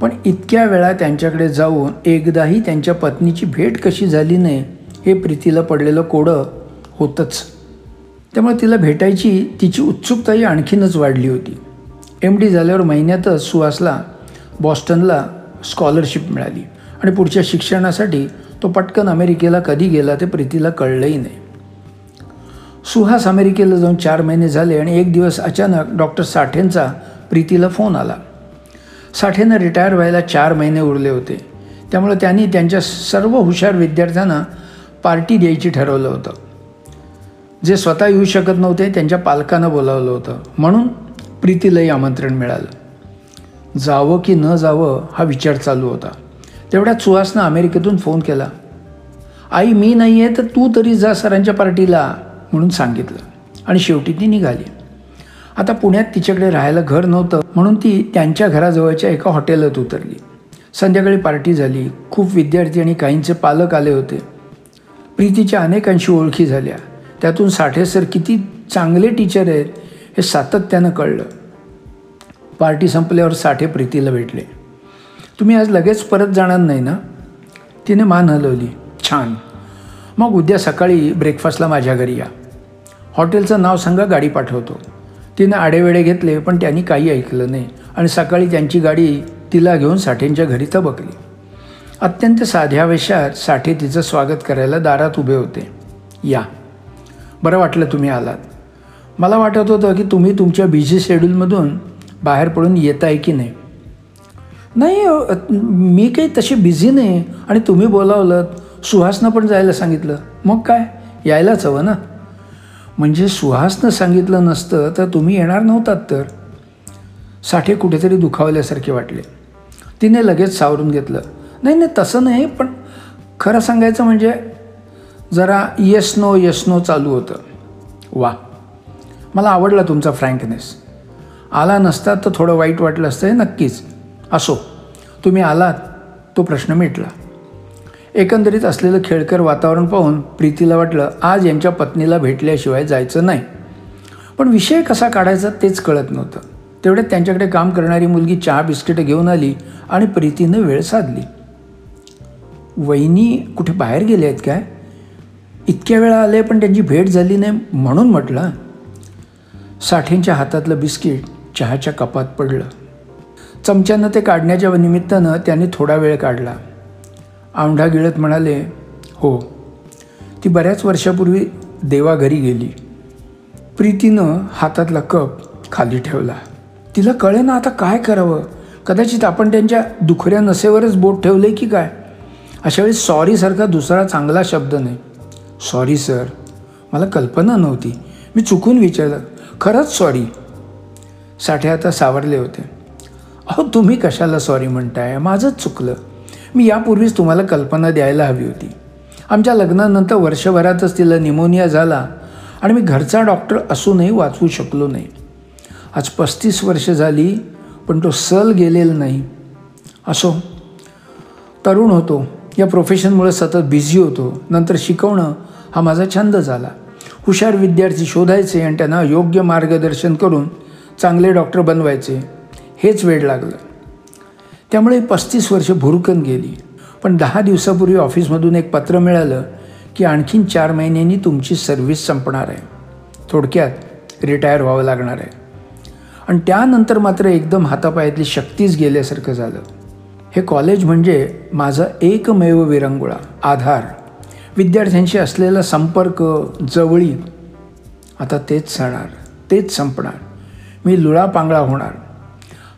पण इतक्या वेळा त्यांच्याकडे जाऊन एकदाही त्यांच्या पत्नीची भेट कशी झाली नाही हे प्रीतीला पडलेलं कोडं होतंच. त्यामुळे तिला भेटायची तिची उत्सुकताही आणखीनच वाढली होती. एम डी झाल्यावर महिन्यातच सुहासला बॉस्टनला स्कॉलरशिप मिळाली आणि पुढच्या शिक्षणासाठी तो पटकन अमेरिकेला कधी गेला ते प्रीतीला कळलंही नाही. सुहास अमेरिकेला जाऊन चार महिने झाले आणि एक दिवस अचानक डॉक्टर साठेंचा प्रीतीला फोन आला. साठेनं रिटायर व्हायला चार महिने उरले होते. त्यामुळे त्यांनी त्यांच्या सर्व हुशार विद्यार्थ्यांना पार्टी द्यायची ठरवलं होतं. जे स्वतः येऊ शकत नव्हते त्यांच्या पालकांना बोलावलं होतं. म्हणून प्रीतीलाही आमंत्रण मिळालं. जावं की न जावं हा विचार चालू होता. तेवढ्यात सुहासनं अमेरिकेतून फोन केला. आई मी नाही आहे तर तू तरी जा सरांच्या पार्टीला म्हणून सांगितलं. आणि शेवटी ती निघाली. आता पुण्यात तिच्याकडे राहायला घर नव्हतं म्हणून ती त्यांच्या घराजवळच्या एका हॉटेलात उतरली. संध्याकाळी पार्टी झाली. खूप विद्यार्थी आणि काहींचे पालक आले होते. प्रीतीच्या अनेकांशी ओळखी झाल्या. त्यातून साठे सर किती चांगले टीचर आहेत हे सातत्यानं कळलं. पार्टी संपल्यावर साठे प्रीतीला भेटले. तुम्ही आज लगेच परत जाणार नाही ना? तिने मान हलवली. छान. मग उद्या सकाळी ब्रेकफास्टला माझ्या घरी या. हॉटेलचं नाव सांगा गाडी पाठवतो. तिनं आडेवेडे घेतले पण त्यांनी काही ऐकलं नाही. आणि सकाळी त्यांची गाडी तिला घेऊन साठेंच्या घरी तबकली. अत्यंत साध्या वेशात साठे तिचं स्वागत करायला दारात उभे होते. या. बरं वाटलं तुम्ही आलात. मला वाटत होतं की तुम्ही तुमच्या बिझी शेड्यूलमधून बाहेर पडून येत आहे की नाही. नाही मी काही तशी बिझी नाही. आणि तुम्ही बोलावलं सुहासनं पण जायला सांगितलं. मग काय? यायलाच हवं ना? म्हणजे सुहासनं सांगितलं नसतं तर तुम्ही येणार नव्हतात तर. साठे कुठेतरी दुखावल्यासारखे वाटले. तिने लगेच सावरून घेतलं. नाही नाही तसं नाही पण खरं सांगायचं म्हणजे जरा येस नो येस नो चालू होतं. वा मला आवडला तुमचा फ्रँकनेस. आला नसता तर थोडं वाईट वाटलं असतं हे नक्कीच. असो. तुम्ही आलात तो प्रश्न मिटला. एकंदरीत असलेलं खेळकर वातावरण पाहून प्रीतीला वाटलं आज यांच्या पत्नीला भेटल्याशिवाय जायचं नाही. पण विषय कसा काढायचा तेच कळत नव्हतं. तेवढ्यात त्यांच्याकडे काम करणारी मुलगी चहा बिस्किटं घेऊन आली आणि प्रीतीनं वेळ साधली. वहिनी कुठे बाहेर गेले आहेत काय? इतक्या वेळा आले पण त्यांची भेट झाली नाही म्हणून म्हटलं साठेंच्या हातातलं बिस्किट चहाच्या कपात पडलं. चमच्यानं ते काढण्याच्या निमित्तानं त्यांनी थोडा वेळ काढला. औंढा गिळत म्हणाले हो. ती बऱ्याच वर्षापूर्वी देवाघरी गेली. प्रीतीनं हातातला कप खाली ठेवला. तिला कळे ना आता काय करावं? कदाचित आपण त्यांच्या दुखऱ्या नसेवरच बोट ठेवले की काय? अशा वेळी सॉरीसारखा दुसरा चांगला शब्द नाही. सॉरी सर मला कल्पना नव्हती. मी चुकून विचारलं. खरंच सॉरी साठे आता सावरले होते. अहो तुम्ही कशाला सॉरी म्हणताय? माझंच चुकलं. मी यापूर्वीच तुम्हाला कल्पना द्यायला हवी होती. आमच्या लग्नानंतर वर्षभरातच तिला निमोनिया झाला आणि मी घरचा डॉक्टर असूनही वाचवू शकलो नाही. आज पस्तीस वर्ष झाली पण तो सल गेलेला नाही. असो तरुण होतो. या प्रोफेशनमुळे सतत बिझी होतो. नंतर शिकवणं हा माझा छंद झाला. हुशार विद्यार्थी शोधायचे आणि त्यांना योग्य मार्गदर्शन करून चांगले डॉक्टर बनवायचे. हेच वेळ लागलं. त्यामुळे पस्तीस वर्ष भुरकन गेली. पण दहा दिवसापूर्वी ऑफिसमधून एक पत्र मिळालं की आणखीन चार महिन्यांनी तुमची सर्व्हिस संपणार आहे. थोडक्यात रिटायर व्हावं लागणार आहे. आणि त्यानंतर मात्र एकदम हातापायातली शक्तीच गेल्यासारखं झालं. हे कॉलेज म्हणजे माझा एकमेव विरंगुळा आधार. विद्यार्थ्यांशी असलेला संपर्क जवळी आता तेच सणार तेच संपणार. मी लुळापांगळा होणार.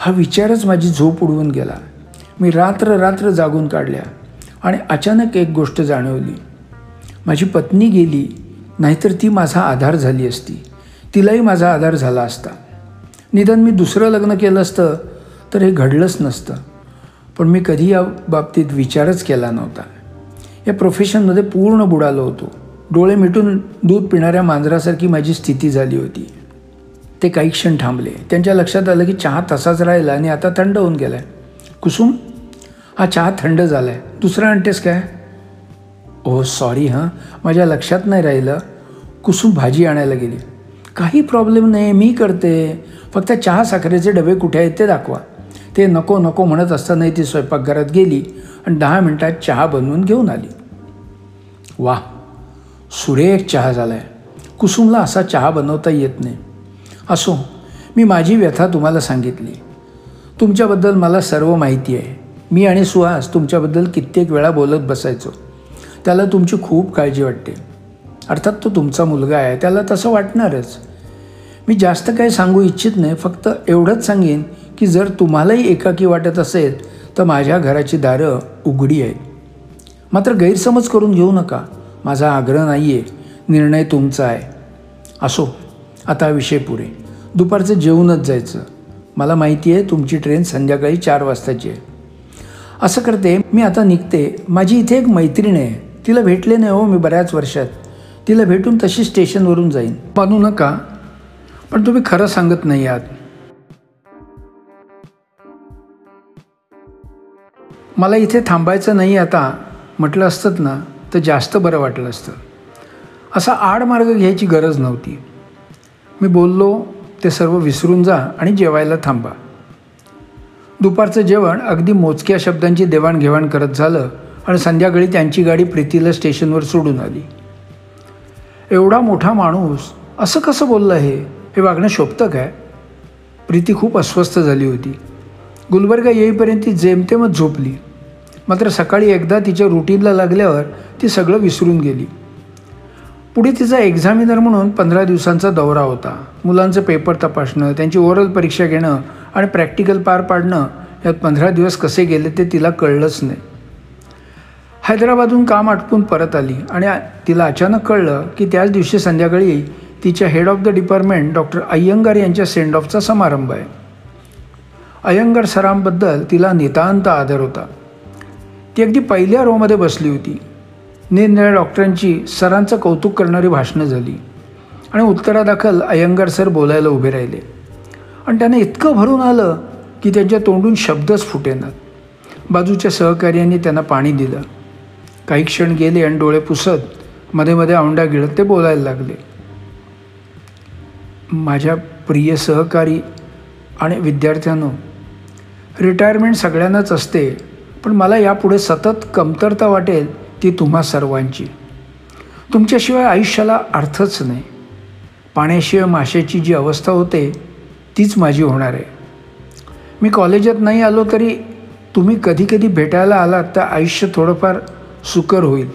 हा विचारच माझी झोप उडवून गेला. मी रात्र रात्र जागून काढल्या आणि अचानक एक गोष्ट जाणवली. माझी पत्नी गेली नाहीतर ती माझा आधार झाली असती. तिलाही माझा आधार झाला असता. निदान मी दुसरं लग्न केलं असतं तर हे घडलंच नसतं. पण मी कधी या बाबतीत विचारच केला नव्हता. या प्रोफेशनमध्ये पूर्ण बुडालो होतो. डोळे मिटून दूध पिणाऱ्या मांजरासारखी माझी स्थिती झाली होती. ते काही क्षण थांबले. त्यांच्या लक्षात आलं की चहा तसाच राहिला आणि आता थंड होऊन गेला आहे कुसुम हा चहा थंड झाला आहे दुसरा आणतेस काय? ओ सॉरी हां. माझ्या लक्षात नाही राहिलं. कुसुम भाजी आणायला गेली. काही प्रॉब्लेम नाही मी करते. फक्त चहा साखरेचे डबे कुठे आहेत ते दाखवा. ते नको नको म्हणत असतानाही ती स्वयंपाकघरात गेली आणि दहा मिनटात चहा बनवून घेऊन आली. वा सुरेख चहा झाला आहे कुसुमला असा चहा बनवता येत नाही. असो मी माझी व्यथा तुम्हाला सांगितली. तुमच्याबद्दल मला सर्व माहिती आहे. मी आणि सुहास तुमच्याबद्दल कित्येक वेळा बोलत बसायचो. त्याला तुमची खूप काळजी वाटते. अर्थात तो तुमचा मुलगा आहे त्याला तसं वाटणारच. मी जास्त काही सांगू इच्छित नाही फक्त एवढंच सांगेन की जर तुम्हालाही एकाकी वाटत असेल तर माझ्या घराची दारं उघडी आहेत. मात्र गैरसमज करून घेऊ नका. माझा आग्रह नाही आहे निर्णय तुमचा आहे. असो. आता विषय पुरे दुपारचं जेवूनच जायचं. मला माहिती आहे तुमची ट्रेन संध्याकाळी चार वाजताची आहे. असं करते मी आता निघते. माझी इथे एक मैत्रीण आहे. तिला भेटले नाही हो मी बऱ्याच वर्षात. तिला भेटून तशी स्टेशनवरून जाईन. बनू नका. पण तुम्ही खरं सांगत नाही आहात. मला इथे थांबायचं नाही आता. म्हटलं असतं ना तर जास्त बरं वाटलं असतं. असा आडमार्ग घ्यायची गरज नव्हती. मी बोललो ते सर्व विसरून जा आणि जेवायला थांबा. दुपारचं जेवण अगदी मोजक्या शब्दांची देवाणघेवाण करत झालं आणि संध्याकाळी त्यांची गाडी प्रीतीला स्टेशनवर सोडून आली. एवढा मोठा माणूस असं कसं बोललं हे? हे वागणं शोभतं काय? प्रीती खूप अस्वस्थ झाली होती. गुलबर्गा येईपर्यंत ती जेमतेमच झोपली. मात्र सकाळी एकदा तिच्या रुटीनला लागल्यावर ती सगळं विसरून गेली. पुढे तिचा एक्झामिनर म्हणून पंधरा दिवसांचा दौरा होता. मुलांचं पेपर तपासणं त्यांची ओरल परीक्षा घेणं आणि प्रॅक्टिकल पार पाडणं यात पंधरा दिवस कसे गेले ते तिला कळलंच नाही. हैदराबादहून काम आटपून परत आली आणि तिला अचानक कळलं की त्याच दिवशी संध्याकाळी तिच्या head of the department doctor Iyengar यांच्या सेंड ऑफचा समारंभ आहे. अय्यंगार सरांबद्दल तिला नितांत आदर होता. ती अगदी पहिल्या रोमध्ये बसली होती. निरनिळ्या डॉक्टरांची सरांचं कौतुक करणारी भाषणं झाली. आणि उत्तरादाखल अय्यंगार सर बोलायला उभे राहिले. आणि त्यांना इतकं भरून आलं की त्यांच्या तोंडून शब्दच फुटेनात बाजूच्या सहकार्यांनी त्यांना पाणी दिलं. काही क्षण गेले आणि डोळे पुसत मध्ये मध्ये औंडा गिळत ते बोलायला लागले. माझ्या प्रिय सहकारी आणि विद्यार्थ्यांनो रिटायरमेंट सगळ्यांनाच असते पण मला यापुढे सतत कमतरता वाटेल ती तुम्हा सर्वांची. तुमच्याशिवाय आयुष्याला अर्थच नाही. पाण्याशिवाय माशाची जी अवस्था होते तीच माझी होणार आहे. मी कॉलेजात नाही आलो तरी तुम्ही कधी कधी भेटायला आलात तर आयुष्य थोडंफार सुकर होईल.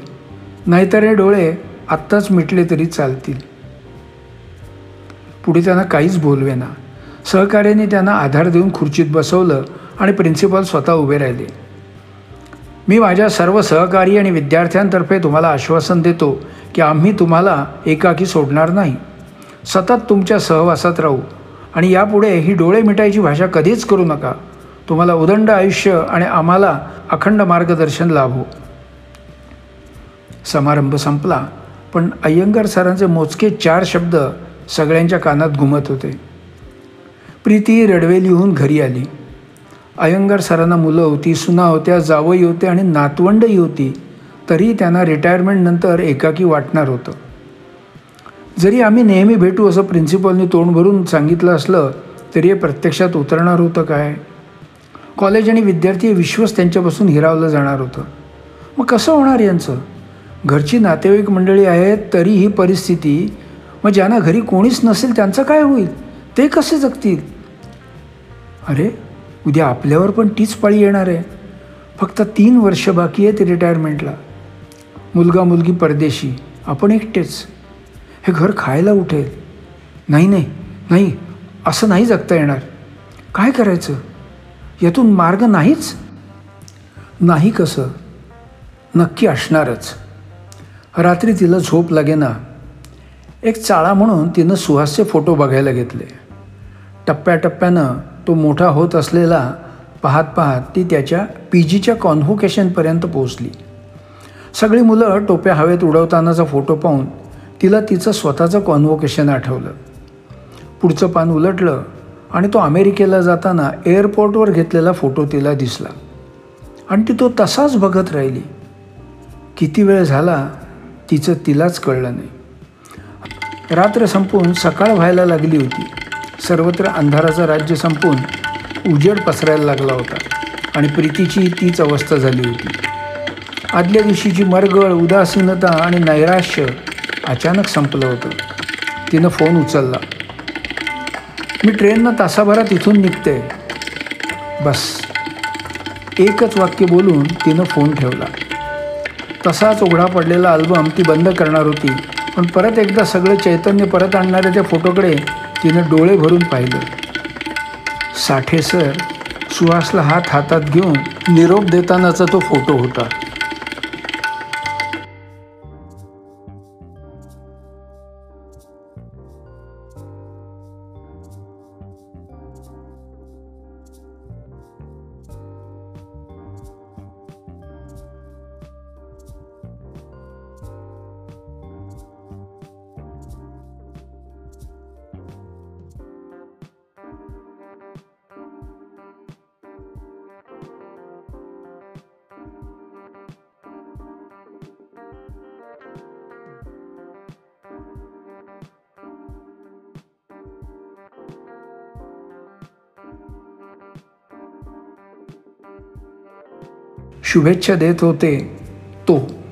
नाहीतर हे डोळे आत्ताच मिटले तरी चालतील. पुढे त्यांना काहीच बोलवेना. सहकार्याने त्यांना आधार देऊन खुर्चीत बसवलं आणि प्रिन्सिपल स्वतः उभे राहिले. मी माझ्या सर्व सहकारी आणि विद्यार्थ्यांतर्फे तुम्हाला आश्वासन देतो की आम्ही तुम्हाला एकाकी सोडणार नाही. सतत तुमच्या सहवासात राहू. आणि यापुढे ही डोळे मिटायची भाषा कधीच करू नका. तुम्हाला उदंड आयुष्य आणि आम्हाला अखंड मार्गदर्शन लाभो. समारंभ संपला. पण अय्यंगार सरांचे मोजके चार शब्द सगळ्यांच्या कानात घुमत होते. प्रीती रडवेलीहून घरी आली. अयंगार सरांना मुलं होती सुना होत्या जावई होते आणि नातवंडही होती. तरी त्यांना रिटायरमेंटनंतर एकाकी वाटणार होतं. जरी आम्ही नेहमी भेटू असं प्रिन्सिपलनी तोंड भरून सांगितलं असलं तरी हे प्रत्यक्षात उतरणार होतं काय? कॉलेज आणि विद्यार्थी हे विश्वच त्यांच्यापासून हिरावलं जाणार होतं. मग कसं होणार यांचं? घरची नातेवाईक मंडळी आहेत तरी ही परिस्थिती मग ज्यांना घरी कोणीच नसेल त्यांचं काय होईल? ते कसे जगतील? अरे उद्या आपल्यावर पण तीच पाळी येणार आहे. फक्त तीन वर्ष बाकी आहेत रिटायरमेंटला मुलगा मुलगी परदेशी आपण एकटेच. हे घर खायला उठेल नाही नाही नाही असं नाही जगता येणार. काय करायचं? यातून मार्ग नाहीच? नाही कसं? नक्की असणारच. रात्री तिला झोप लागेना. एक चाळा म्हणून तिनं सुहासचे फोटो बघायला घेतले. टप्प्याटप्प्यानं तो मोठा होत असलेला पाहत पाहत ती त्याच्या पी जीच्या कॉन्व्होकेशनपर्यंत पोहोचली. सगळी मुलं टोप्या हवेत उडवतानाचा फोटो पाहून तिला तिचं स्वतःचं कॉन्व्होकेशन आठवलं. पुढचं पान उलटलं आणि तो अमेरिकेला जाताना एअरपोर्टवर घेतलेला फोटो तिला दिसला. आणि ती तो तसाच बघत राहिली. किती वेळ झाला तिचं तिलाच कळलं नाही. रात्र संपून सकाळ व्हायला लागली होती. सर्वत्र अंधाराचं राज्य संपून उजेड पसरायला लागला होता आणि प्रीतीची तीच अवस्था झाली होती. आदल्या दिवशीची मरगळ उदासीनता आणि नैराश्य अचानक संपलं होतं. तिनं फोन उचलला. मी ट्रेननं तासाभरात इथून निघते. बस. एकच वाक्य बोलून तिनं फोन ठेवला. तसाच उघडा पडलेला अल्बम ती बंद करणार होती पण परत एकदा सगळं चैतन्य परत आणणाऱ्या त्या फोटोकडे तिनं डोळे भरून पाहिलं. साठे सर सुहासला हात हातात घेऊन निरोप देतानाचा तो फोटो होता. शुभेच्छा देत होते. तो